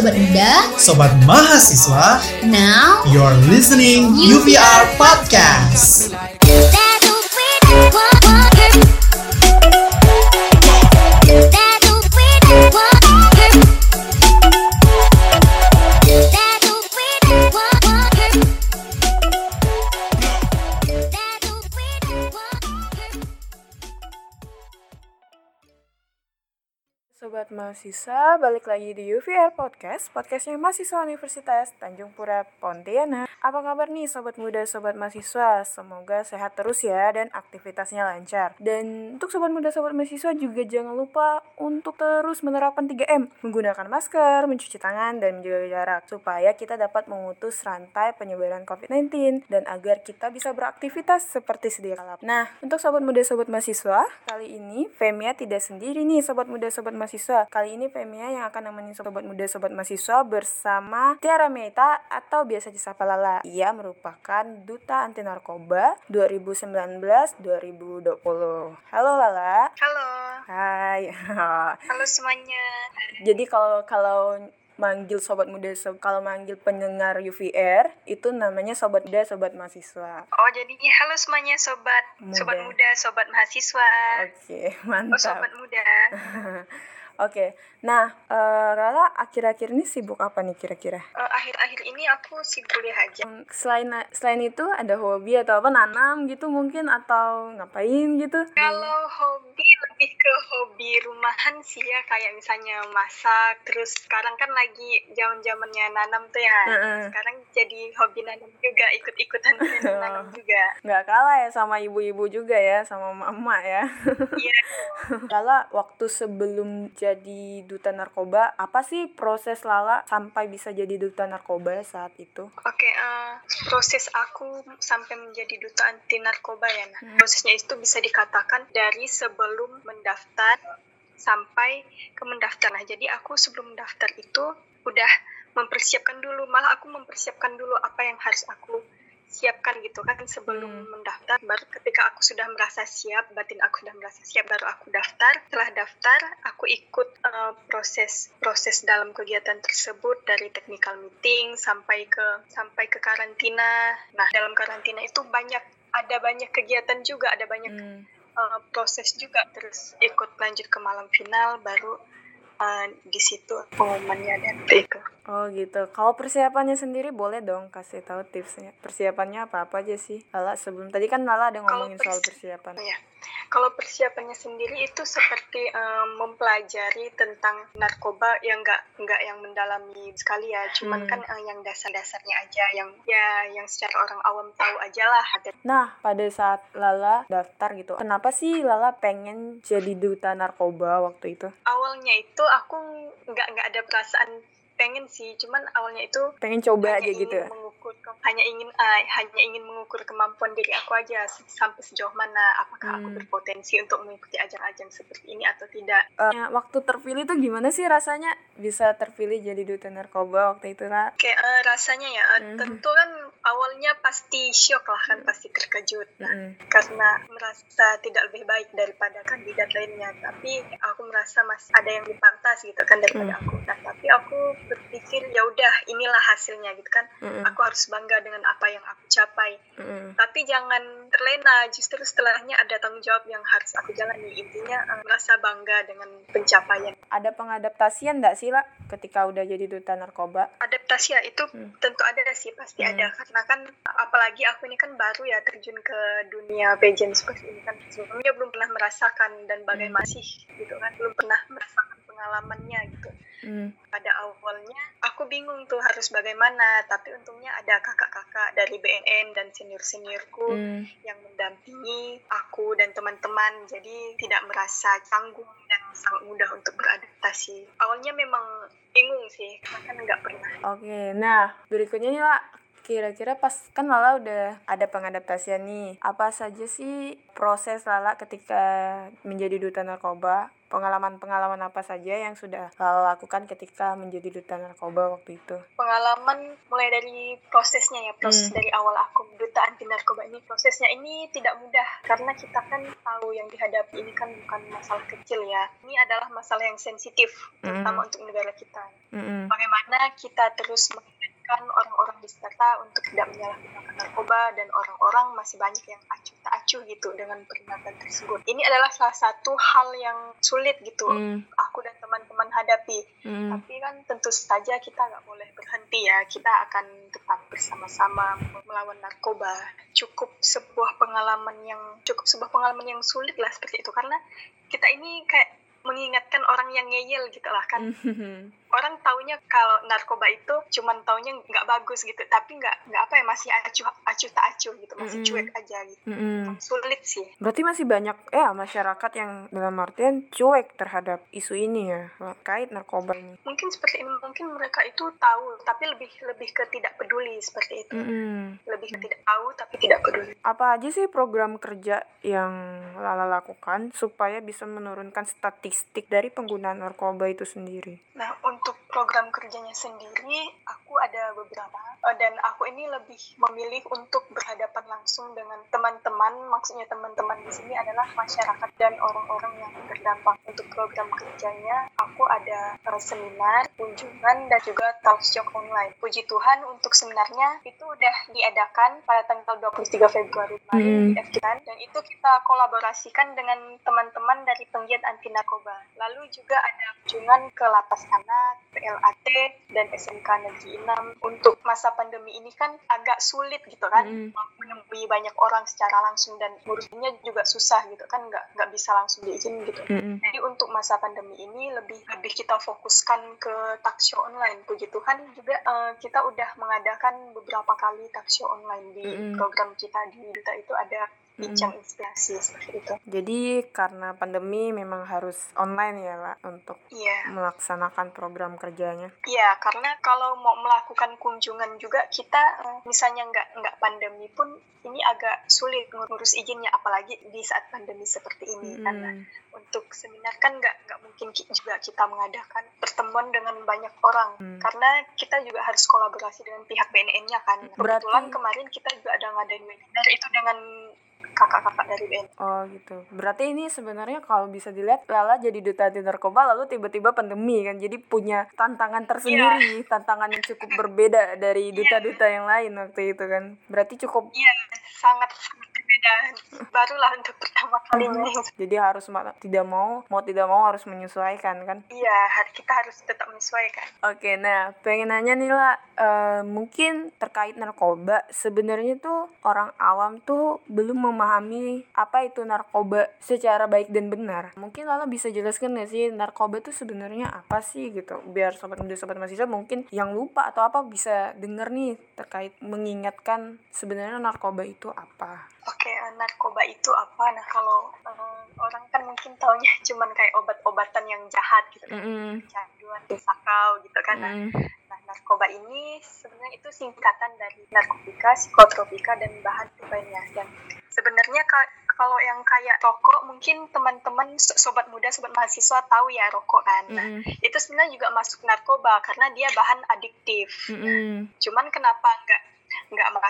Sobat Muda, Sobat Mahasiswa, now you're listening UVR Podcast. Mahasiswa, balik lagi di UVR Podcast, podcastnya mahasiswa Universitas Tanjung Pura Pontianak. Apa kabar nih sobat muda, sobat mahasiswa? Semoga sehat terus ya dan aktivitasnya lancar. Dan untuk sobat muda, sobat mahasiswa juga jangan lupa untuk terus menerapkan 3M, menggunakan masker, mencuci tangan, dan menjaga jarak supaya kita dapat memutus rantai penyebaran COVID-19 dan agar kita bisa beraktivitas seperti sedia kala. Nah, untuk sobat muda, sobat mahasiswa, kali ini Femia tidak sendiri nih sobat muda, sobat mahasiswa. Kali ini Femia yang akan nemenin sobat muda, sobat mahasiswa bersama Tiara Meta atau biasa disapa Lala. Ia merupakan duta anti narkoba 2019-2020. Halo Lala. Halo, Hai. halo semuanya. Jadi kalau kalau manggil sobat muda, sob- kalau manggil pendengar UVR itu namanya sobat muda, sobat mahasiswa. Oh jadi halo semuanya sobat, Muda. sobat muda, sobat mahasiswa, Oke, oh mantap. sobat muda. Oke, nah eh, Lala akhir-akhir ini sibuk apa nih kira-kira? Eh, Akhir-akhir ini aku sibuk kuliah aja. Hmm, Selain selain itu ada hobi atau apa nanam gitu mungkin atau ngapain gitu? Kalau hobi lebih ke hobi rumahan sih ya, kayak misalnya masak. Terus sekarang kan lagi zaman-zamannya nanam tuh ya. Heeh. Sekarang jadi hobi nanam juga, ikut-ikutan nanam juga. Nggak kalah ya sama ibu-ibu juga ya, sama mama ya. Iya. Lala waktu sebelum jadi duta narkoba, apa sih proses Lala sampai bisa jadi duta narkoba saat itu? Oke, eh, proses aku sampai menjadi duta anti narkoba ya. Nah, Hmm. prosesnya itu bisa dikatakan dari sebelum mendaftar sampai ke mendaftar. Nah, jadi aku sebelum mendaftar itu udah mempersiapkan dulu, malah aku mempersiapkan dulu apa yang harus aku siapkan gitu kan sebelum Hmm. mendaftar. Baru ketika aku sudah merasa siap batin aku sudah merasa siap baru aku daftar. Setelah daftar aku ikut eh, proses proses dalam kegiatan tersebut dari technical meeting sampai ke sampai ke karantina. Nah dalam karantina itu banyak ada banyak kegiatan juga ada banyak Hmm. eh, proses juga. Terus ikut lanjut ke malam final baru eh, di situ pengumumannya dan itu Oh gitu. Kalau persiapannya sendiri boleh dong kasih tahu tipsnya. Persiapannya apa-apa aja sih? Lala sebelum tadi kan Lala ada Kalau ngomongin soal persi- persiapan. Ya, kalau persiapannya sendiri itu seperti em, mempelajari tentang narkoba yang nggak nggak yang mendalami sekali ya, cuman Hmm. kan eh, yang dasar-dasarnya aja, yang ya yang secara orang awam tahu aja lah. Nah, pada saat Lala daftar gitu, kenapa sih Lala pengen jadi duta narkoba waktu itu? awalnya itu aku nggak nggak ada perasaan pengen sih, cuman awalnya itu Pengen coba hanya aja gitu ingin ya? mengukur hanya ingin ah, hanya ingin mengukur kemampuan diri aku aja sampai sejauh mana apakah aku Hmm. berpotensi untuk mengikuti ajang-ajang seperti ini atau tidak. Eh, waktu terpilih tuh gimana sih rasanya bisa terpilih jadi duta narkoba waktu itu, Ra? Kayak eh, rasanya ya, eh, Mhm. tentu kan awalnya pasti shock lah kan, pasti terkejut. Nah, Mm-mm. karena merasa tidak lebih baik daripada kandidat lainnya. Tapi aku merasa masih ada yang lebih pantas gitu kan daripada Hmm. aku. Nah, tapi aku berpikir ya udah inilah hasilnya gitu kan. Mm-mm. Aku harus bangga dengan apa yang aku capai. Mm-mm. Tapi jangan terlena, justru setelahnya ada tanggung jawab yang harus aku jalani. Intinya eh, merasa bangga dengan pencapaian. Ada pengadaptasian nggak sih, lah ketika udah jadi duta narkoba? adaptasi ya itu Hmm. tentu ada sih pasti Hmm. ada karena kan apalagi aku ini kan baru ya terjun ke dunia pageant seperti ini kan sebelumnya belum pernah merasakan dan bagaimana Hmm. sih gitu kan belum pernah merasakan pengalamannya gitu Mm. pada awalnya aku bingung tuh harus bagaimana tapi untungnya ada kakak-kakak dari BNN dan senior-seniorku Mm. yang mendampingi aku dan teman-teman jadi tidak merasa canggung dan sangat mudah untuk beradaptasi awalnya memang bingung sih karena kan nggak pernah Oke, nah berikutnya nih lah Kira-kira pas kan Lala udah ada pengadaptasian nih. Apa saja sih proses Lala ketika menjadi duta narkoba? Pengalaman-pengalaman apa saja yang sudah Lala lakukan ketika menjadi duta narkoba waktu itu? Pengalaman mulai dari prosesnya ya, proses Hmm. dari awal aku duta anti narkoba ini. Prosesnya ini tidak mudah karena kita kan tahu yang dihadapi ini kan bukan masalah kecil ya. Ini adalah masalah yang sensitif, terutama untuk negara kita. Mm-mm. Bagaimana kita terus mengingatkan orang-orang di sekitar untuk tidak menyalahgunakan narkoba dan orang-orang masih banyak yang acuh tak acuh gitu dengan peringatan tersebut. Ini adalah salah satu hal yang sulit gitu Mm, aku dan teman-teman hadapi. mm, Tapi kan tentu saja kita nggak boleh berhenti ya. Kita akan tetap bersama-sama melawan narkoba. Cukup sebuah pengalaman yang cukup sebuah pengalaman yang sulit lah seperti itu karena kita ini kayak mengingatkan orang yang ngeyel gitu lah kan. mm. Orang taunya kalau narkoba itu cuman taunya nggak bagus gitu, tapi nggak nggak apa ya masih acuh acuh tak acuh gitu, masih Mm-mm. cuek aja gitu. Mm-mm. Sulit sih. Berarti masih banyak ya masyarakat yang dalam artian cuek terhadap isu ini ya terkait narkoba ini. Mungkin seperti ini, mungkin mereka itu tahu, tapi lebih lebih ke tidak peduli seperti itu. Mm-mm. Lebih ke tidak tahu tapi tidak peduli. Apa aja sih program kerja yang Lala lakukan supaya bisa menurunkan statistik dari penggunaan narkoba itu sendiri? Nah, untuk program kerjanya sendiri, aku ada beberapa. Eh, Dan aku ini lebih memilih untuk berhadapan langsung dengan teman-teman. Maksudnya teman-teman di sini adalah masyarakat dan orang-orang yang terdampak. Untuk program kerjanya, aku ada seminar, kunjungan, dan juga talk show online. Puji Tuhan, untuk seminarnya itu udah diadakan pada tanggal 23 Februari kemarin Hmm. FKIN. Dan itu kita kolaborasikan dengan teman-teman dari penggiat anti narkoba. Lalu juga ada kunjungan ke lapas anak, PLAT, dan SMK Negeri 6. Untuk masa pandemi ini kan agak sulit gitu kan, Mm. menemui banyak orang secara langsung dan ngurusnya juga susah gitu kan, nggak nggak bisa langsung diizin gitu. Mm-mm. Jadi untuk masa pandemi ini lebih lebih kita fokuskan ke talkshow online. Puji Tuhan juga eh, kita udah mengadakan beberapa kali talkshow online di Mm-mm. program kita di Duta itu ada bincang inspirasi seperti itu. Jadi karena pandemi memang harus online ya Lah untuk Iya. melaksanakan program kerjanya. Iya, karena kalau mau melakukan kunjungan juga kita eh, misalnya nggak nggak pandemi pun ini agak sulit ngurus izinnya, apalagi di saat pandemi seperti ini. Mm-mm. Karena untuk seminar kan nggak nggak mungkin ki- juga kita mengadakan pertemuan dengan banyak orang, Hmm. karena kita juga harus kolaborasi dengan pihak BNN-nya kan. Berarti- Kebetulan kemarin kita juga ada ngadain webinar itu dengan kakak-kakak dari BNN. Oh gitu. Berarti ini sebenarnya kalau bisa dilihat Lala jadi duta anti narkoba lalu tiba-tiba pandemi kan. Jadi punya tantangan tersendiri, tantangan yang cukup berbeda dari duta-duta yang lain waktu itu kan. Berarti cukup Iya, sangat sangat berbeda. Barulah untuk pertama kalinya. jadi harus tidak mau mau tidak mau harus menyesuaikan kan. Iya, kita harus tetap menyesuaikan. Oke, nah pengen nanya nih lah, eh, mungkin terkait narkoba, sebenarnya tuh orang awam tuh belum memahami apa itu narkoba secara baik dan benar. Mungkin Lala bisa jelaskan nggak sih narkoba tuh sebenarnya apa sih gitu, biar sobat muda sobat mahasiswa mungkin yang lupa atau apa bisa denger nih terkait mengingatkan sebenarnya narkoba itu apa. Oke, eh, narkoba itu apa? Nah, kalau eh, orang kan mungkin taunya cuman kayak obat-obatan yang jahat gitu kan. Mm-mm. Canduan, sakau gitu kan. Nah, Mm-mm. nah, narkoba ini sebenarnya itu singkatan dari narkotika, psikotropika, dan bahan lainnya. Dan sebenarnya ka- kalau yang kayak rokok, mungkin teman-teman so- sobat muda, sobat mahasiswa tahu ya rokok kan. Nah, Mm-mm. itu sebenarnya juga masuk narkoba karena dia bahan adiktif. Mm-mm. Cuman kenapa nggak nggak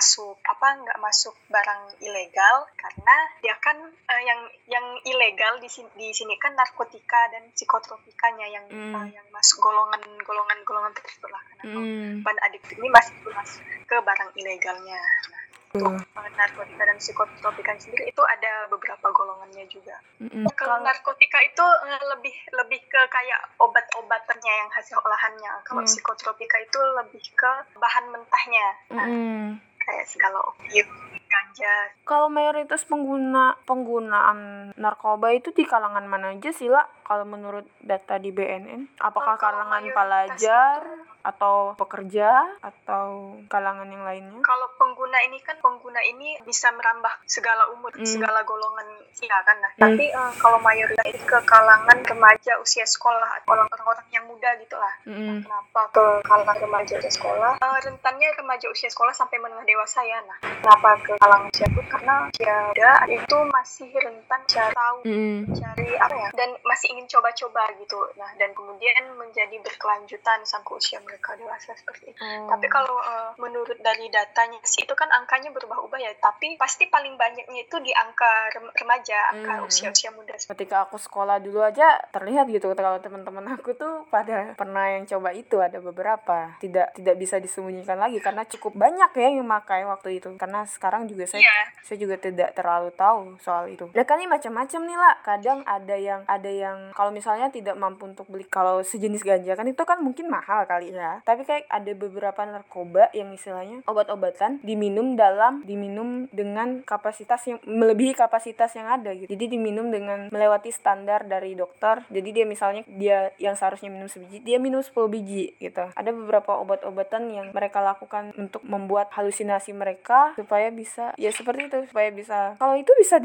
masuk apa nggak masuk barang ilegal karena dia kan eh, yang yang ilegal di sini di sini kan narkotika dan psikotropikanya yang Mm. eh, yang masuk golongan golongan golongan tersebut lah karena Mm. bahan adiktif ini masih masuk ke barang ilegalnya. Nah, untuk eh, narkotika dan psikotropika sendiri itu ada beberapa golongannya juga. Mm-mm. Kalau narkotika itu lebih lebih ke kayak obat-obatannya yang hasil olahannya. Kalau Hmm. psikotropika itu lebih ke bahan mentahnya. Nah, Mm-mm. Kayak segala opium, ganja. Kalau mayoritas pengguna penggunaan narkoba itu di kalangan mana aja sih lah? Kalau menurut data di BNN, apakah Oh, kalau kalangan pelajar, itu- atau pekerja atau kalangan yang lainnya? Kalau pengguna ini kan pengguna ini bisa merambah segala umur, Hmm. segala golongan usia kan. Nah, Hmm. tapi eh, kalau mayoritas itu ke kalangan remaja usia sekolah atau orang-orang yang muda gitulah. Mm-mm. Kenapa ke kalangan remaja usia sekolah? Eh, rentannya remaja usia sekolah sampai menengah dewasa ya. Nah, kenapa ke kalangan usia itu? Karena usia muda itu masih rentan cari tahu, Mm-mm. cari apa ya, dan masih ingin coba-coba gitu. Nah, dan kemudian menjadi berkelanjutan sampai usia mereka dewasa seperti itu. Oh. Tapi kalau eh, menurut dari datanya sih itu kan angkanya berubah-ubah ya. Tapi pasti paling banyaknya itu di angka rem- remaja, angka Hmm. usia-usia muda. ketika aku sekolah dulu aja terlihat gitu kalau teman-teman aku tuh pada pernah yang coba itu ada beberapa tidak tidak bisa disembunyikan lagi karena cukup banyak ya yang makai waktu itu karena sekarang juga saya Iya. saya juga tidak terlalu tahu soal itu. Dan kan ini macam-macam nih lah. Kadang ada yang ada yang kalau misalnya tidak mampu untuk beli kalau sejenis ganja kan itu kan mungkin mahal kali ya. Tapi kayak ada beberapa narkoba yang istilahnya obat-obatan diminum dalam diminum dengan kapasitas yang melebihi kapasitas yang ada gitu. Jadi diminum dengan melewati standar dari dokter. Jadi dia misalnya dia yang seharusnya minum sebiji, dia minum 10 biji gitu. Ada beberapa obat-obatan yang mereka lakukan untuk membuat halusinasi mereka supaya bisa ya seperti itu supaya bisa kalau itu bisa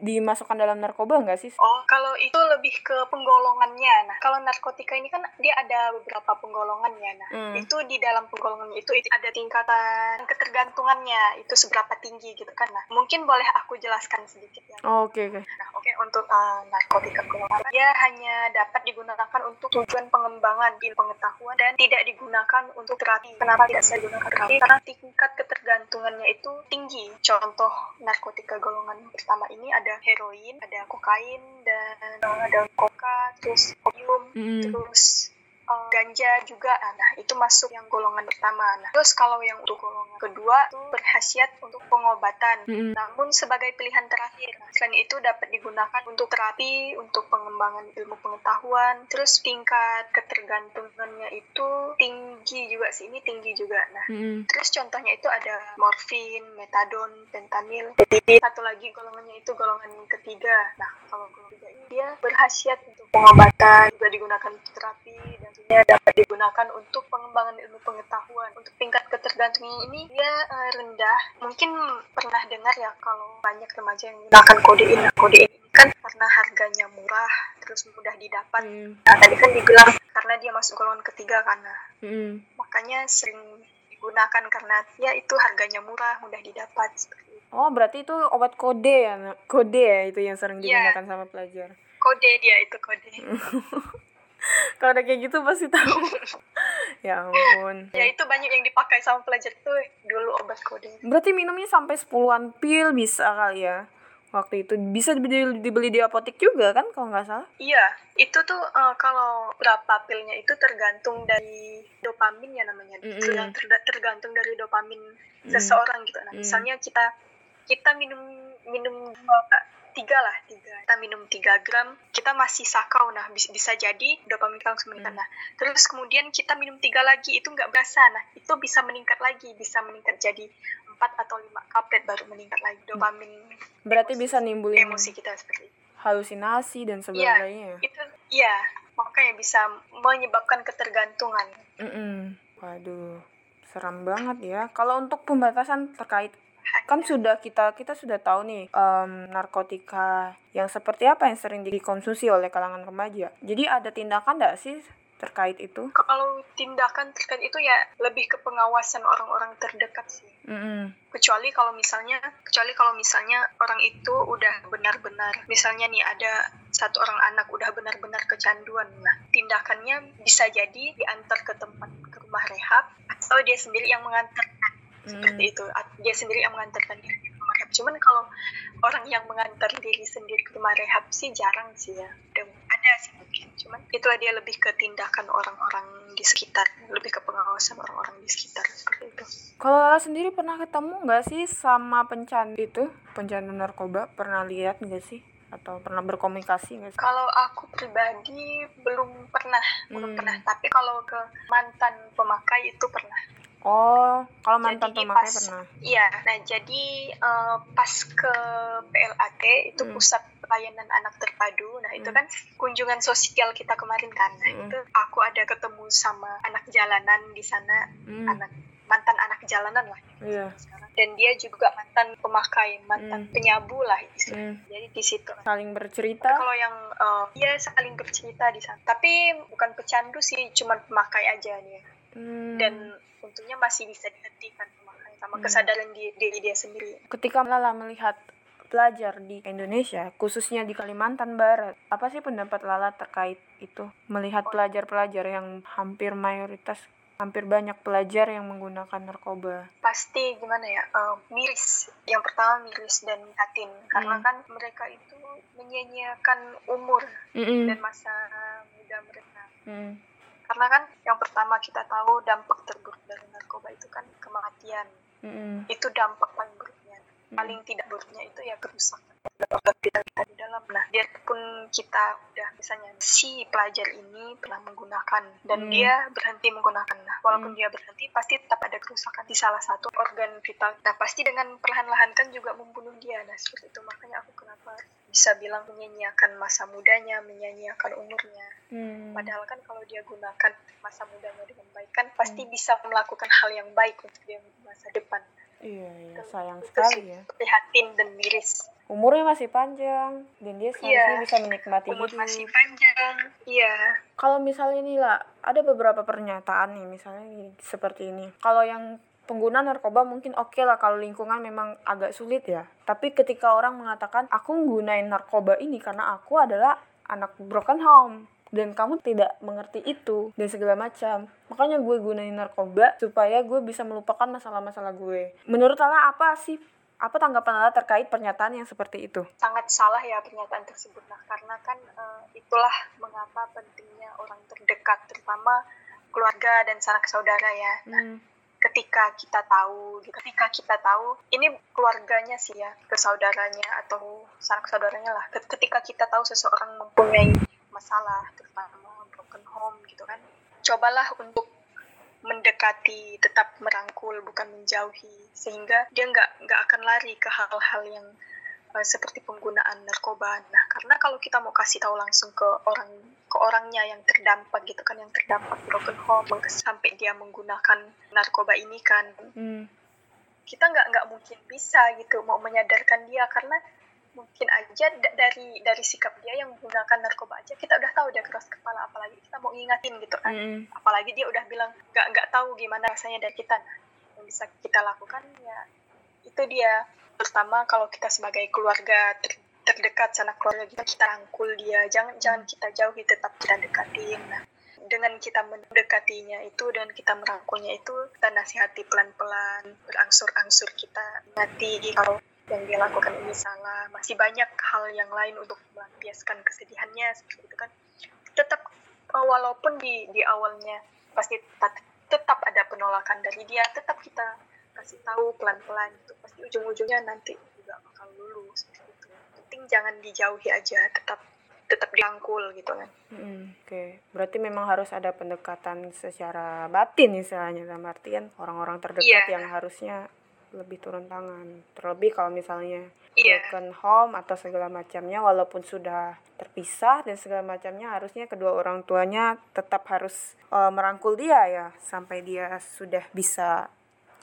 dimasukkan dalam narkoba nggak sih? Oh, kalau itu lebih ke penggolongannya. Nah, kalau narkotika ini kan dia ada beberapa penggolongannya. Nah, Hmm. itu di dalam penggolongannya itu, itu ada tingkatan ketergantungannya itu seberapa tinggi gitu kan. Nah, mungkin boleh aku jelaskan sedikit ya. Oh, Oke oke. Nah, oke untuk uh, narkotika golongan dia hanya dapat digunakan untuk tujuan pengembangan ilmu pengetahuan dan tidak digunakan untuk terapi. Kenapa tidak saya gunakan terapi? Karena tingkat ketergantungannya itu tinggi. Contoh narkotika golongan pertama ini ada heroin, ada kokain dan uh, ada koka, terus opium, Mm-mm. terus ganja juga. Nah, itu masuk yang golongan pertama. Nah, terus kalau yang untuk golongan kedua itu berhasiat untuk pengobatan. Mm-mm. Namun sebagai pilihan terakhir. Nah, Selain itu dapat digunakan untuk terapi, untuk pengembangan ilmu pengetahuan. Terus tingkat ketergantungannya itu tinggi juga sih. Ini tinggi juga. Nah, Mm-mm. Terus contohnya itu ada morfin, metadon, fentanyl. Satu lagi golongannya itu golongan ketiga. Nah, kalau golongan ketiga ini dia berhasiat untuk pengobatan, juga digunakan untuk terapi, dan tentunya dapat digunakan untuk pengembangan ilmu pengetahuan. Untuk tingkat ketergantungan ini dia eh, rendah. Mungkin pernah dengar ya kalau banyak remaja yang menggunakan kodein. Nah, kodein ini kan karena harganya murah, terus mudah didapat. Mm-mm. Nah, tadi kan dibilang karena dia masuk golongan ketiga karena Mm-mm. makanya sering digunakan karena ya itu harganya murah mudah didapat. Oh berarti itu obat kode ya kode ya itu yang sering Iya. digunakan sama pelajar. kode dia itu kode Kalau udah kayak gitu pasti tahu. ya ampun. ya itu banyak yang dipakai sama pelajar tuh dulu obat kode Berarti minumnya sampai sepuluhan pil bisa kali ya? Waktu itu bisa dibeli, dibeli di apotek juga kan kalau nggak salah? iya itu tuh eh, kalau berapa pilnya itu tergantung dari dopamin ya namanya Mm-mm. Tergan- terda- tergantung dari dopamin Mm. seseorang gitu nah Mm. misalnya kita kita minum minum dua- tiga lah tiga kita minum tiga gram kita masih sakau nah bis- bisa jadi dopamin kita langsung meningkat Mm. nah terus kemudian kita minum tiga lagi itu nggak berasa nah itu bisa meningkat lagi bisa meningkat jadi empat atau lima kaplet baru meningkat lagi dopamin Berarti emosi- bisa nimbulin emosi kita seperti itu halusinasi dan sebagainya. itu iya makanya bisa menyebabkan ketergantungan Mm-mm. Waduh, seram banget ya. Kalau untuk pembatasan terkait kan sudah kita kita sudah tahu nih em, narkotika yang seperti apa yang sering dikonsumsi oleh kalangan remaja. Jadi ada tindakan nggak sih terkait itu? kalau tindakan terkait itu ya lebih ke pengawasan orang-orang terdekat sih Mm-mm. kecuali kalau misalnya kecuali kalau misalnya orang itu udah benar-benar misalnya nih ada satu orang anak udah benar-benar kecanduan nah tindakannya bisa jadi diantar ke tempat ke rumah rehab atau dia sendiri yang mengantarkan seperti Mm. itu dia sendiri yang mengantarkan diri ke rumah rehab cuman kalau orang yang mengantar diri sendiri ke rumah rehab sih jarang sih ya Dan ada sih mungkin cuman itulah dia lebih ke tindakan orang-orang di sekitar lebih ke pengawasan orang-orang di sekitar seperti itu Kalau Lala sendiri pernah ketemu nggak sih sama pencandu itu, pencandu narkoba? Pernah lihat nggak sih? Atau pernah berkomunikasi nggak sih? Kalau aku pribadi belum pernah, belum Hmm. pernah. Tapi kalau ke mantan pemakai itu pernah. Oh, kalau mantan Jadi pemakai pas- pernah. Iya, nah jadi eh, pas ke PLAT itu Hmm. pusat pelayanan anak terpadu. Nah itu Hmm. kan kunjungan sosial kita kemarin kan. Nah Hmm. itu aku ada ketemu sama anak jalanan di sana, Hmm, anak mantan anak jalanan lah iya. sekarang. Dan dia juga mantan pemakai, mantan Hmm. penyabu lah istilahnya. Hmm, Jadi di situ. saling bercerita. Kalau yang eh, dia saling bercerita di sana, tapi bukan pecandu sih, cuman pemakai aja dia. Hmm, Dan untungnya masih bisa dihentikan sama Hmm. kesadaran di- diri dia sendiri. ketika Lala melihat pelajar di Indonesia, khususnya di Kalimantan Barat, apa sih pendapat Lala terkait itu? Melihat pelajar-pelajar yang hampir mayoritas, hampir banyak pelajar yang menggunakan narkoba. pasti gimana ya eh, miris yang pertama miris dan prihatin karena Hmm. kan mereka itu menyanyiakan umur Mm-mm. dan masa muda mereka Mm. Karena kan yang pertama kita tahu dampak terburuk dari narkoba itu kan kematian Mm-mm. itu dampak paling buruknya Hmm. paling tidak buruknya itu ya kerusakan organ vital kita di dalam nah biarpun kita udah misalnya si pelajar ini pernah menggunakan dan Hmm. dia berhenti menggunakan nah walaupun Hmm. dia berhenti pasti tetap ada kerusakan di salah satu organ vital nah pasti dengan perlahan-lahan kan juga membunuh dia nah seperti itu makanya aku kenapa bisa bilang menyanyiakan masa mudanya menyanyiakan umurnya Mm. Padahal kan kalau dia gunakan masa mudanya dengan baik kan pasti Hmm. bisa melakukan hal yang baik untuk dia di masa depan. Iya, iya, sayang Itu sekali ya. prihatin dan miris. Umurnya masih panjang dan dia seharusnya Iya. bisa menikmati Umur hidup. masih panjang. Iya. Kalau misalnya nih lah, ada beberapa pernyataan nih, misalnya seperti ini. Kalau yang pengguna narkoba mungkin oke lah kalau lingkungan memang agak sulit ya. Tapi ketika orang mengatakan aku menggunain narkoba ini karena aku adalah anak broken home dan kamu tidak mengerti itu dan segala macam. Makanya gue gunain narkoba supaya gue bisa melupakan masalah-masalah gue. Menurut Lala apa sih? Apa tanggapan Lala terkait pernyataan yang seperti itu? Sangat salah ya pernyataan tersebut. Nah, karena kan eh, itulah mengapa pentingnya orang terdekat, terutama keluarga dan sanak saudara ya. Nah, Hmm. Ketika kita tahu, ketika kita tahu, ini keluarganya sih ya, ke saudaranya atau sanak saudaranya lah. Ket- Ketika kita tahu seseorang mempunyai masalah, terutama broken home gitu kan, cobalah untuk mendekati, tetap merangkul, bukan menjauhi, sehingga dia nggak nggak akan lari ke hal-hal yang seperti penggunaan narkoba. Nah, karena kalau kita mau kasih tahu langsung ke orang ke orangnya yang terdampak gitu kan, yang terdampak broken home sampai dia menggunakan narkoba ini kan, Hmm. kita nggak nggak mungkin bisa gitu mau menyadarkan dia karena mungkin aja da- dari dari sikap dia yang menggunakan narkoba aja kita udah tahu dia keras kepala apalagi kita mau ingatin gitu kan Hmm. apalagi dia udah bilang nggak nggak tahu gimana rasanya dari kita nah yang bisa kita lakukan ya itu dia terutama kalau kita sebagai keluarga ter- terdekat sanak keluarga kita kita rangkul dia. Jangan jangan kita jauhi tetap kita dekatin nah dengan kita mendekatinya itu dan kita merangkulnya itu kita nasihati pelan-pelan berangsur-angsur kita. Ingati kalau yang dia lakukan ini salah. Masih banyak hal yang lain untuk melampiaskan kesedihannya seperti itu kan. Tetap uh, walaupun di di awalnya pasti tetap ada penolakan dari dia tetap kita kasih tahu pelan-pelan itu pasti ujung-ujungnya nanti juga bakal lulus seperti itu penting jangan dijauhi aja tetap tetap dirangkul gitu kan Mm, Oke, berarti memang harus ada pendekatan secara batin istilahnya dalam artian orang-orang terdekat Iya. yang harusnya lebih turun tangan. Terlebih kalau misalnya Iya. broken home atau segala macamnya walaupun sudah terpisah dan segala macamnya harusnya kedua orang tuanya tetap harus eh, merangkul dia ya sampai dia sudah bisa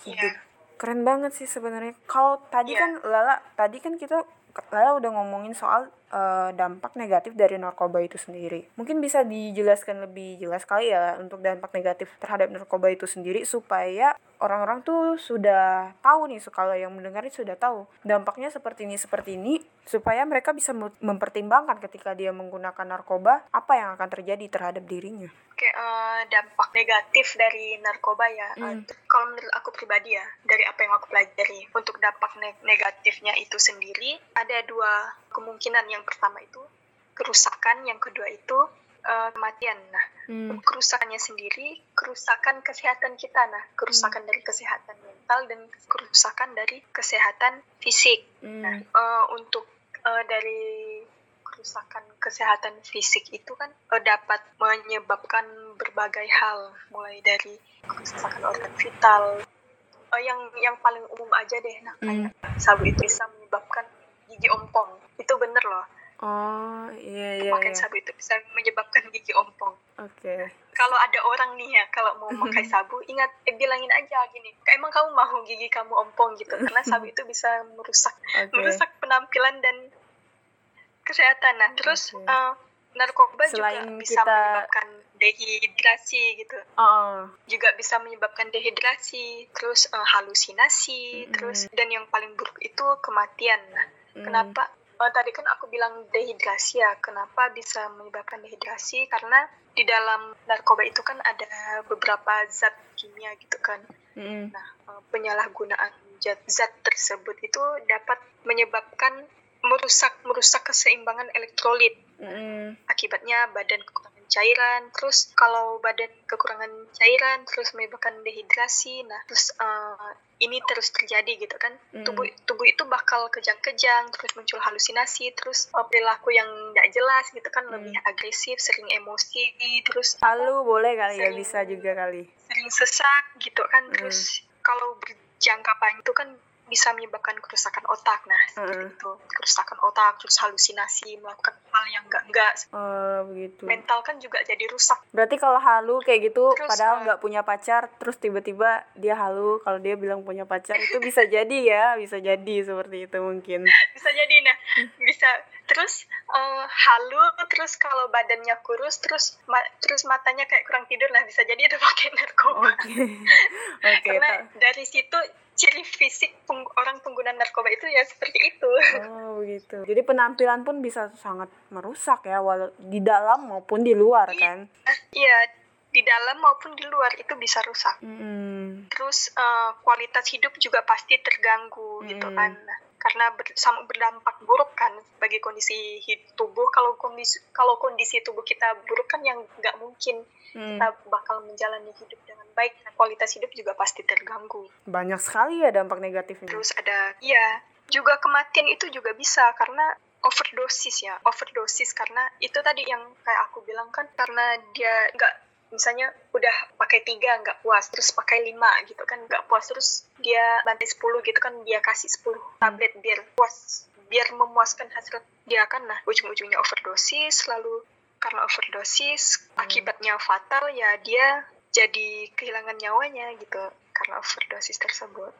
hidup. Iya. Keren banget sih sebenarnya. Kalau tadi Iya. kan Lala, tadi kan kita Lala udah ngomongin soal eh, dampak negatif dari narkoba itu sendiri. Mungkin bisa dijelaskan lebih jelas kali ya untuk dampak negatif terhadap narkoba itu sendiri supaya orang-orang tuh sudah tahu nih kalau yang mendengar itu sudah tahu dampaknya seperti ini seperti ini supaya mereka bisa mem- mempertimbangkan ketika dia menggunakan narkoba apa yang akan terjadi terhadap dirinya. Oke, eh, dampak negatif dari narkoba ya. Eh, Hmm. kalau menurut aku pribadi ya, dari apa yang aku pelajari, untuk dampak ne- negatifnya itu sendiri, ada dua kemungkinan. Yang pertama itu kerusakan, yang kedua itu eh, kematian. Nah, Hmm. kerusakannya sendiri, kerusakan kesehatan kita. Nah, kerusakan dari kesehatan mental dan kerusakan dari kesehatan fisik. Nah, Hmm. eh, untuk eh, dari kerusakan kesehatan fisik itu kan eh, dapat menyebabkan berbagai hal mulai dari kerusakan organ vital eh, yang yang paling umum aja deh nah kayak sabu itu bisa menyebabkan gigi ompong itu bener loh Oh, iya iya. pakai iya. sabu itu bisa menyebabkan gigi ompong Oke. kalau ada orang nih ya kalau mau pakai sabu ingat eh, bilangin aja gini emang kamu mau gigi kamu ompong gitu karena sabu itu bisa merusak Oke. merusak penampilan dan kesehatan nah terus Oke. eh, narkoba Selain juga bisa kita- menyebabkan dehidrasi gitu Oh, juga bisa menyebabkan dehidrasi terus eh, halusinasi Mm-mm. terus dan yang paling buruk itu kematian nah mm. kenapa Eh, tadi kan aku bilang dehidrasi ya kenapa bisa menyebabkan dehidrasi karena di dalam narkoba itu kan ada beberapa zat kimia gitu kan Mm-mm. Nah, eh, penyalahgunaan zat, tersebut itu dapat menyebabkan merusak merusak keseimbangan elektrolit. Mm-mm. Akibatnya badan kekurangan cairan, terus kalau badan kekurangan cairan terus menyebabkan dehidrasi. Nah, terus eh, ini terus terjadi gitu kan. Mm. Tubuh tubuh itu bakal kejang-kejang, terus muncul halusinasi, terus eh, perilaku yang tidak jelas gitu kan, Mm. lebih agresif, sering emosi, terus Lalu boleh kali ya Sering- bisa juga kali. sering sesak gitu kan Hmm. terus kalau berjangka panjang itu kan bisa menyebabkan kerusakan otak nah seperti Hmm. itu kerusakan otak terus halusinasi melakukan hal yang enggak enggak Oh, begitu. mental kan juga jadi rusak Berarti kalau halu kayak gitu, Terus, padahal eh, nggak punya pacar, terus tiba-tiba dia halu, kalau dia bilang punya pacar itu bisa jadi ya, bisa jadi seperti itu mungkin. bisa jadi nah bisa terus eh, halu terus kalau badannya kurus terus ma- terus matanya kayak kurang tidur nah bisa jadi itu pakai narkoba Oke, oke. karena ta- dari situ ciri fisik peng- orang pengguna narkoba itu ya seperti itu Oh begitu. Jadi penampilan pun bisa sangat merusak ya, walau di dalam maupun di luar kan. iya di dalam maupun di luar itu bisa rusak Mm-mm. terus eh, kualitas hidup juga pasti terganggu gitu Mm. kan Nah, karena ber- sama berdampak buruk kan bagi kondisi tubuh kalau kondisi kalau kondisi tubuh kita buruk kan yang nggak mungkin Mm. kita bakal menjalani hidup dengan baik Nah, kualitas hidup juga pasti terganggu Banyak sekali ya dampak negatifnya. terus ada iya juga kematian itu juga bisa karena overdosis ya overdosis karena itu tadi yang kayak aku bilang kan karena dia nggak misalnya udah pakai tiga nggak puas terus pakai lima gitu kan nggak puas terus dia bantai 10 gitu kan dia kasih 10 tablet biar puas biar memuaskan hasrat dia kan nah ujung-ujungnya overdosis lalu karena overdosis akibatnya fatal ya dia jadi kehilangan nyawanya gitu karena overdosis tersebut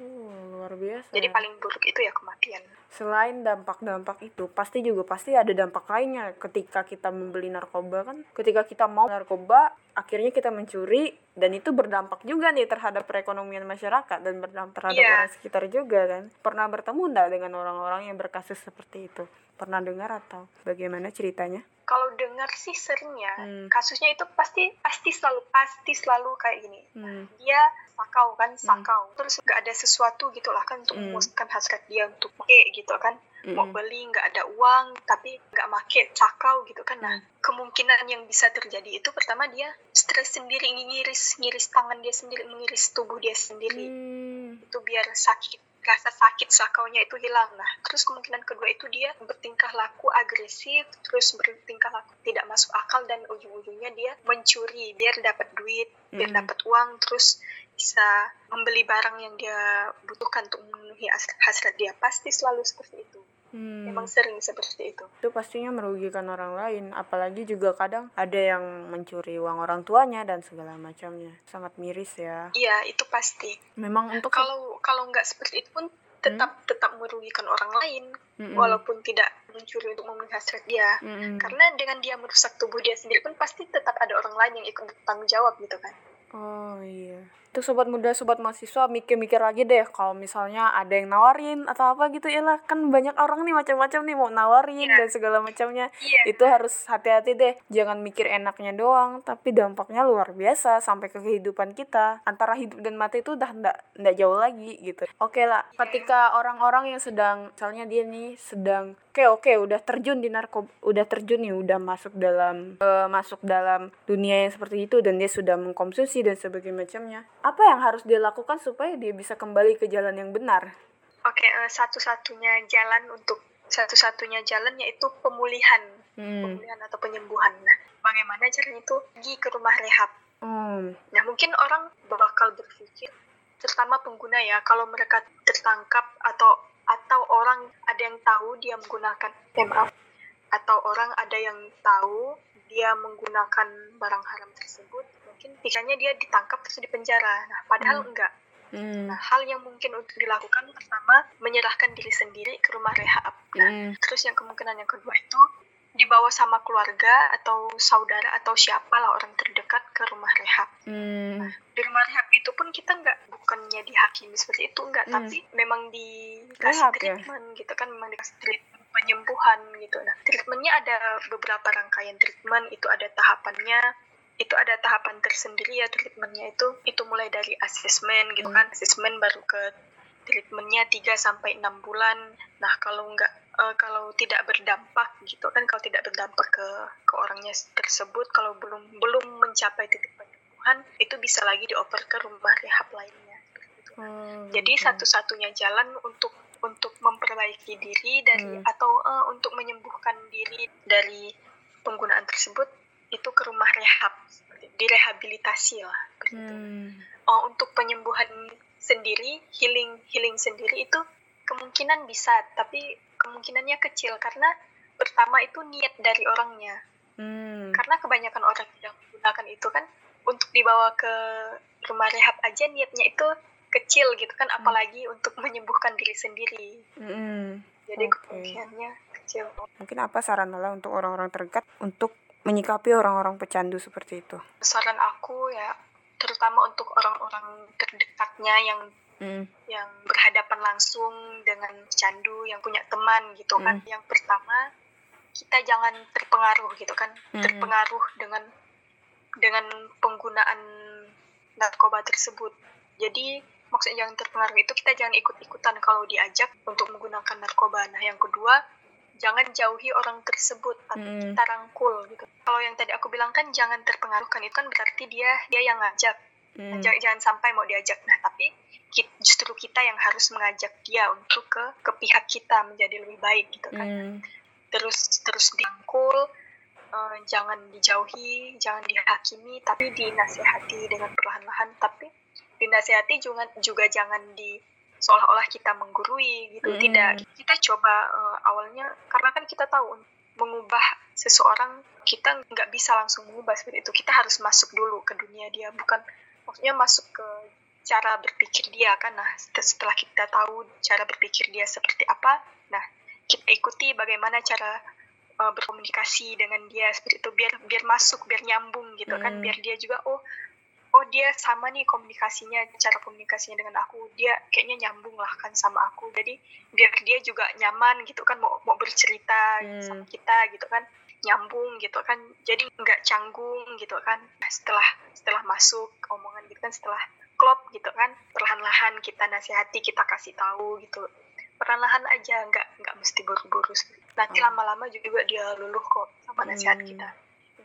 Oh, luar biasa. jadi paling buruk itu ya kematian. Selain dampak-dampak itu, pasti juga pasti ada dampak lainnya ketika kita membeli narkoba kan. Ketika kita mau narkoba, akhirnya kita mencuri dan itu berdampak juga nih terhadap perekonomian masyarakat dan berdampak terhadap Iya. orang sekitar juga kan. Pernah bertemu enggak dengan orang-orang yang berkasus seperti itu? Pernah dengar atau bagaimana ceritanya? Kalau dengar sih sering ya, Hmm. kasusnya itu pasti pasti selalu pasti selalu kayak gini. Hmm. Dia sakau kan, sakau. Terus nggak ada sesuatu gitu lah kan untuk Hmm. memuaskan hasrat dia untuk pakai gitu kan. Mau Mm-mm. beli nggak ada uang, tapi nggak make sakau gitu kan. Nah, Hmm. kemungkinan yang bisa terjadi itu pertama dia stres sendiri, ngiris ngiris tangan dia sendiri, mengiris tubuh dia sendiri. Hmm. itu biar sakit rasa sakit sakaunya itu hilang nah terus kemungkinan kedua itu dia bertingkah laku agresif terus bertingkah laku tidak masuk akal dan ujung-ujungnya dia mencuri biar dapat duit biar Mm. dapat uang terus bisa membeli barang yang dia butuhkan untuk memenuhi has- hasrat dia pasti selalu seperti itu. Hmm. memang sering seperti itu. Itu pastinya merugikan orang lain apalagi juga kadang ada yang mencuri uang orang tuanya dan segala macamnya. Sangat miris ya. Iya itu pasti. Memang untuk kalau kalau nggak seperti itu pun tetap tetap merugikan orang lain Mm-mm. walaupun tidak mencuri untuk memenuhi hasrat dia. Mm-mm. karena dengan dia merusak tubuh dia sendiri pun pasti tetap ada orang lain yang ikut bertanggung jawab gitu kan. Oh iya Tuh sobat muda, sobat mahasiswa mikir-mikir lagi deh kalau misalnya ada yang nawarin atau apa gitu ya lah kan banyak orang nih macam-macam nih mau nawarin Iya. dan segala macamnya. Iya. Itu harus hati-hati deh. Jangan mikir enaknya doang, tapi dampaknya luar biasa sampai ke kehidupan kita. Antara hidup dan mati itu udah ndak ndak jauh lagi gitu. Oke lah, ketika orang-orang yang sedang misalnya dia nih sedang oke oke udah terjun di narkoba, udah terjun nih udah masuk dalam eh, masuk dalam dunia yang seperti itu dan dia sudah mengkonsumsi dan sebagainya macamnya. Apa yang harus dia lakukan supaya dia bisa kembali ke jalan yang benar? Oke, eh, satu-satunya jalan untuk satu-satunya jalan yaitu pemulihan. Hmm. pemulihan atau penyembuhan. Nah, bagaimana caranya itu pergi ke rumah rehab. Hmm. Nah, mungkin orang bakal berpikir, terutama pengguna ya, kalau mereka tertangkap atau atau orang ada yang tahu dia menggunakan eh, maaf, atau orang ada yang tahu dia menggunakan barang haram tersebut, mungkin pikirannya dia ditangkap terus dipenjara. Nah, padahal Hmm. enggak. Hmm. Nah, hal yang mungkin untuk dilakukan pertama menyerahkan diri sendiri ke rumah rehab. Nah, Hmm. Terus yang kemungkinan yang kedua itu dibawa sama keluarga atau saudara atau siapalah orang terdekat ke rumah rehab. Hmm. Di rumah rehab itu pun kita nggak bukannya dihakimi seperti itu enggak, Hmm. tapi memang dikasih Rehab, ya? treatment gitu kan, memang dikasih treatment penyembuhan gitu. Nah, treatmentnya ada beberapa rangkaian treatment, itu ada tahapannya, itu ada tahapan tersendiri ya treatmentnya itu itu mulai dari asesmen gitu Hmm. kan, asesmen baru ke treatmentnya 3 sampai 6 bulan. Nah, kalau nggak eh, kalau tidak berdampak gitu kan kalau tidak berdampak ke ke orangnya tersebut kalau belum belum mencapai titik penyembuhan itu bisa lagi dioper ke rumah rehab lainnya seperti itu. Oh, Jadi gitu. satu-satunya jalan untuk untuk memperbaiki diri dari Hmm. atau eh, untuk menyembuhkan diri dari penggunaan tersebut itu ke rumah rehab, direhabilitasi lah. seperti itu. Hmm. Oh, untuk penyembuhan sendiri, healing healing sendiri itu kemungkinan bisa, tapi kemungkinannya kecil karena pertama itu niat dari orangnya. Hmm. Karena kebanyakan orang yang menggunakan itu kan untuk dibawa ke rumah rehab aja niatnya itu kecil gitu kan, apalagi untuk menyembuhkan diri sendiri. Hmm. Jadi Oke. kemungkinannya kecil. Mungkin apa saran Lala untuk orang-orang terdekat untuk menyikapi orang-orang pecandu seperti itu? Saran aku ya, terutama untuk orang-orang terdekatnya yang Hmm. yang berhadapan langsung dengan candu yang punya teman gitu kan. Mm. Yang pertama kita jangan terpengaruh gitu kan, Mm. terpengaruh dengan dengan penggunaan narkoba tersebut. Jadi maksudnya jangan terpengaruh itu kita jangan ikut-ikutan kalau diajak untuk menggunakan narkoba. Nah, yang kedua jangan jauhi orang tersebut tapi Mm. kita rangkul gitu. Kalau yang tadi aku bilang kan jangan terpengaruh kan itu kan berarti dia dia yang ngajak Hmm. jangan, jangan sampai mau diajak nah tapi justru kita yang harus mengajak dia untuk ke ke pihak kita menjadi lebih baik gitu kan Hmm. terus terus dirangkul eh, jangan dijauhi jangan dihakimi tapi dinasehati dengan perlahan-lahan tapi dinasehati juga juga jangan di seolah-olah kita menggurui gitu. Mm. tidak kita coba eh, awalnya karena kan kita tahu mengubah seseorang kita nggak bisa langsung mengubah seperti itu. Kita harus masuk dulu ke dunia dia bukan maksudnya masuk ke cara berpikir dia kan. Nah set- setelah kita tahu cara berpikir dia seperti apa nah kita ikuti bagaimana cara uh, berkomunikasi dengan dia seperti itu. Biar biar masuk biar nyambung gitu kan. Hmm. biar dia juga oh oh dia sama nih komunikasinya cara komunikasinya dengan aku. Dia kayaknya nyambung lah kan sama aku. Jadi biar dia juga nyaman gitu kan mau mau bercerita Hmm. sama kita gitu kan. Nyambung gitu kan. Jadi nggak canggung gitu kan. Nah, setelah setelah masuk omongan gitu kan setelah klop gitu kan perlahan-lahan kita nasihati kita kasih tahu gitu. Perlahan aja nggak nggak mesti buru-buru nanti Hmm. lama-lama juga dia luluh kok sama nasihat Hmm. kita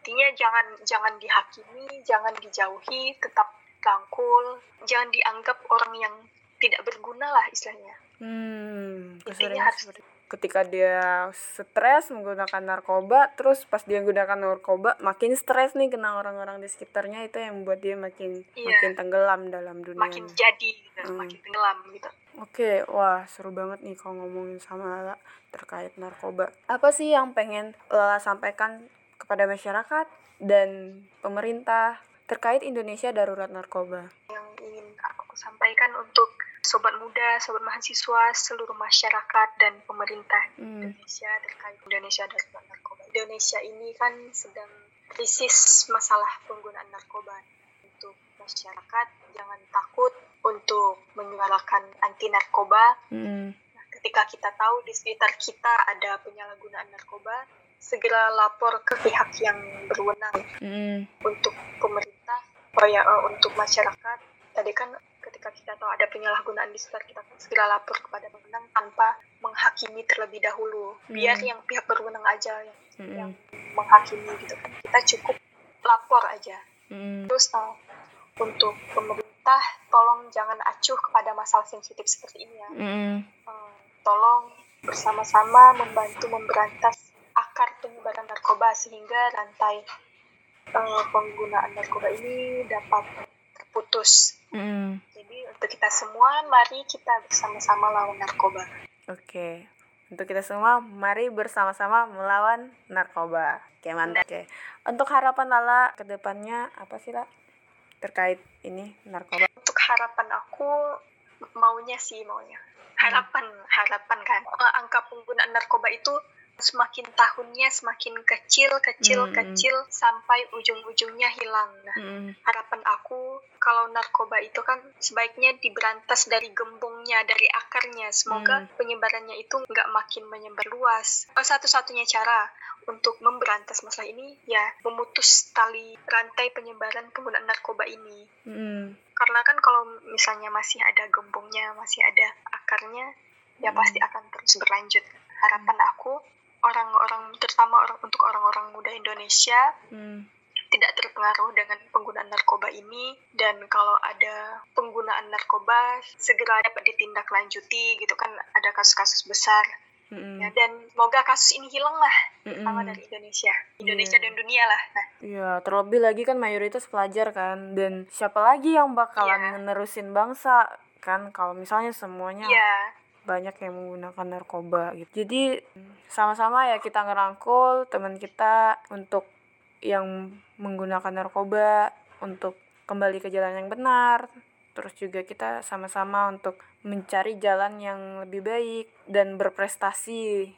intinya jangan jangan dihakimi jangan dijauhi tetap rangkul jangan dianggap orang yang tidak berguna lah istilahnya Hmm, Intinya harus- ketika dia stres menggunakan narkoba, terus pas dia menggunakan narkoba makin stres nih kena orang-orang di sekitarnya itu yang membuat dia makin Iya. makin tenggelam dalam dunia. makin jadi gitu, Hmm. makin tenggelam gitu Oke, wah seru banget nih kalau ngomongin sama Lala terkait narkoba. Apa sih yang pengen Lala sampaikan kepada masyarakat dan pemerintah terkait Indonesia darurat narkoba? yang ingin aku sampaikan untuk sobat muda, sobat mahasiswa, seluruh masyarakat dan pemerintah Hmm. Indonesia terkait Indonesia darurat narkoba. Indonesia ini kan sedang krisis masalah penggunaan narkoba. Untuk masyarakat jangan takut untuk menyuarakan anti narkoba. Hmm. Nah, ketika kita tahu di sekitar kita ada penyalahgunaan narkoba, segera lapor ke pihak yang berwenang Hmm. untuk pemerintah, oh ya eh, untuk masyarakat. Tadi kan ketika kita tahu ada penyalahgunaan di sekitar kita kan segera lapor kepada pemenang tanpa menghakimi terlebih dahulu. Biar Hmm. yang pihak berwenang aja yang, yang Hmm. menghakimi gitu kan. Kita cukup lapor aja. Hmm. Terus eh, untuk pemerintah tolong jangan acuh kepada masalah sensitif seperti ini ya. Hmm. Eh, tolong bersama-sama membantu memberantas akar penyebaran narkoba sehingga rantai uh, penggunaan narkoba ini dapat terputus. Mm. Jadi untuk kita semua, mari kita bersama-sama lawan narkoba. Oke. Untuk kita semua, mari bersama-sama melawan narkoba. Oke, mantap. Oke. Untuk harapan Lala ke depannya apa sih, La? Terkait ini narkoba. Untuk harapan aku maunya sih maunya. Harapan, harapan kan. Eh, angka penggunaan narkoba itu semakin tahunnya semakin kecil, kecil, Hmm. kecil sampai ujung-ujungnya hilang. Nah, Mm. harapan aku kalau narkoba itu kan sebaiknya diberantas dari gembongnya, dari akarnya. Semoga Hmm. penyebarannya itu nggak makin menyebar luas. Oh, Satu-satunya cara untuk memberantas masalah ini ya memutus tali rantai penyebaran penggunaan narkoba ini. Mm. Karena kan kalau misalnya masih ada gembongnya, masih ada akarnya, ya Hmm. pasti akan terus berlanjut. Harapan aku orang-orang terutama orang untuk orang-orang muda Indonesia Mm. tidak terpengaruh dengan penggunaan narkoba ini dan kalau ada penggunaan narkoba segera dapat ditindaklanjuti gitu kan ada kasus-kasus besar Mm. ya dan semoga kasus ini hilang lah terutama Mm-mm. dari Indonesia Indonesia Iya. dan dunia lah nah Iya, terlebih lagi kan mayoritas pelajar kan dan siapa lagi yang bakalan Iya. menerusin bangsa kan kalau misalnya semuanya ya banyak yang menggunakan narkoba gitu. Jadi sama-sama ya kita ngerangkul teman kita untuk yang menggunakan narkoba untuk kembali ke jalan yang benar. Terus juga kita sama-sama untuk mencari jalan yang lebih baik dan berprestasi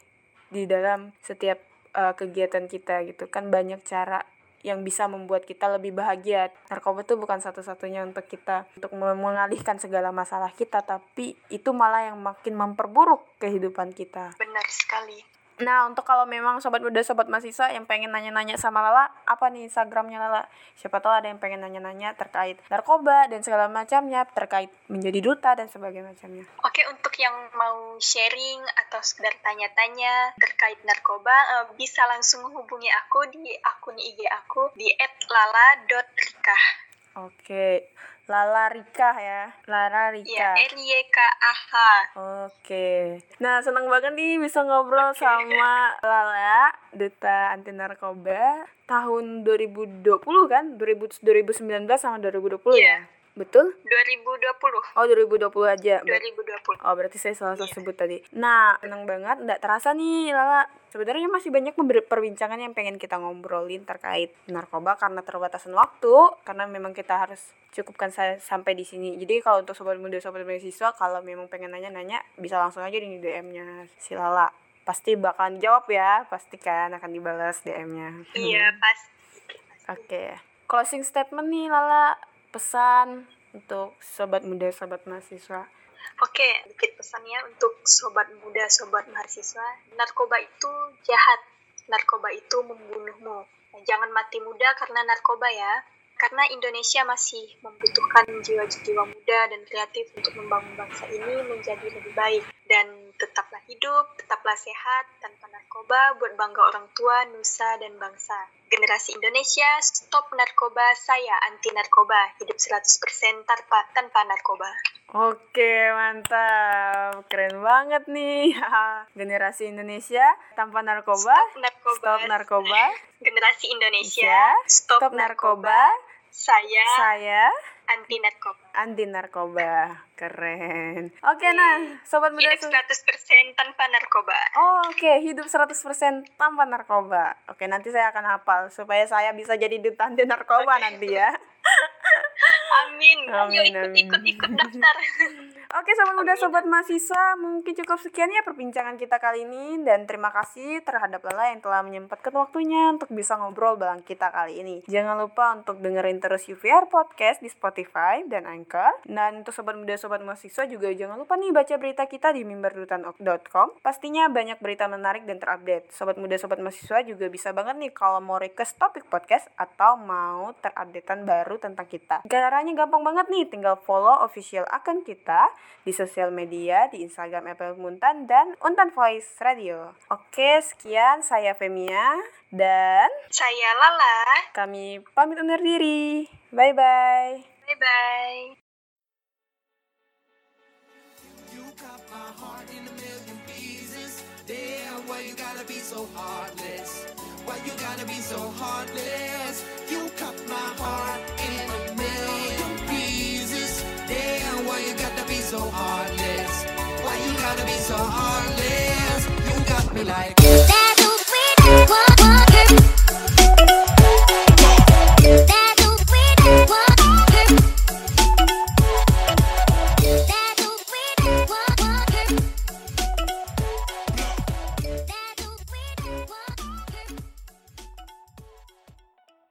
di dalam setiap uh, kegiatan kita gitu kan banyak cara yang bisa membuat kita lebih bahagia. Narkoba itu bukan satu-satunya untuk kita untuk me- mengalihkan segala masalah kita, tapi itu malah yang makin memperburuk kehidupan kita. benar sekali Nah, untuk kalau memang sobat muda, sobat mahasiswa yang pengen nanya-nanya sama Lala, apa nih Instagramnya Lala? Siapa tahu ada yang pengen nanya-nanya terkait narkoba dan segala macamnya, terkait menjadi duta dan sebagainya macamnya. Oke, untuk yang mau sharing atau sekedar tanya-tanya terkait narkoba, eh, bisa langsung hubungi aku di akun IG aku di @lala.rika. Oke, Lala Rika ya, Lala Ya, Rika. R Y K A H. Oke. Nah, senang banget nih bisa ngobrol Oke. sama Lala, Duta Anti Narkoba tahun 2020 kan? 2000 2019 sama 2020 ya? Betul? 2020. Oh, 2020 aja. Ber- 2020. Oh, berarti saya salah Iya. sebut tadi. Nah, senang banget. Nggak terasa nih, Lala. Sebenarnya masih banyak perbincangan yang pengen kita ngobrolin terkait narkoba karena terbatasan waktu. Karena memang kita harus cukupkan sa- sampai di sini. Jadi kalau untuk sobat muda, sobat mahasiswa, kalau memang pengen nanya-nanya, bisa langsung aja di DM-nya si Lala. Pasti bakalan jawab ya, pasti kan akan dibalas DM-nya. Iya, pas. Oke. Closing statement nih, Lala. Pesan untuk sobat muda, sobat mahasiswa. Oke, dikit pesannya untuk sobat muda, sobat mahasiswa. Narkoba itu jahat. Narkoba itu membunuhmu. Nah, Jangan mati muda karena narkoba ya. Karena Indonesia masih membutuhkan jiwa-jiwa muda dan kreatif untuk membangun bangsa ini menjadi lebih baik. Dan tetaplah hidup, tetaplah sehat, tanpa narkoba, buat bangga orang tua, nusa, dan bangsa. Generasi Indonesia, stop narkoba, saya anti narkoba. Hidup 100% tanpa, tanpa narkoba. Oke, mantap. Keren banget nih. Generasi Indonesia tanpa narkoba. Stop narkoba. Stop narkoba. Generasi Indonesia, stop, Stop narkoba. narkoba. Saya Saya anti narkoba. anti narkoba. Keren. Oke, nah, sobat muda. Hidup sobat- 100% tanpa narkoba. Oh, oke, hidup 100% tanpa narkoba. Oke, nanti saya akan hafal supaya saya bisa jadi duta anti narkoba nanti ya. Amin. Ayo Amin, ikut amin. ikut ikut daftar. Oke sobat muda, sobat mahasiswa, mungkin cukup sekian ya perbincangan kita kali ini dan terima kasih terhadap Lala yang telah menyempatkan waktunya untuk bisa ngobrol bareng kita kali ini. Jangan lupa untuk dengerin terus UVR Podcast di Spotify dan Anchor. Dan untuk sobat muda, sobat mahasiswa juga jangan lupa nih baca berita kita di mimbardutan.com. Pastinya banyak berita menarik dan terupdate. Sobat muda, sobat mahasiswa juga bisa banget nih kalau mau request topik podcast atau mau terupdatean baru tentang kita. Caranya gampang banget nih, tinggal follow official akun kita di sosial media di Instagram Apple Muntan dan Untan Voice Radio. Oke, sekian saya Femia dan Saya Lala. kami pamit undur diri. Bye bye. Bye bye. You cut my heart in a million pieces. There why you gotta be so heartless? Why you gotta be so heartless? You cut my heart in a million pieces. Damn, why you gotta be so heartless? Why you gotta be so heartless? You got me like that.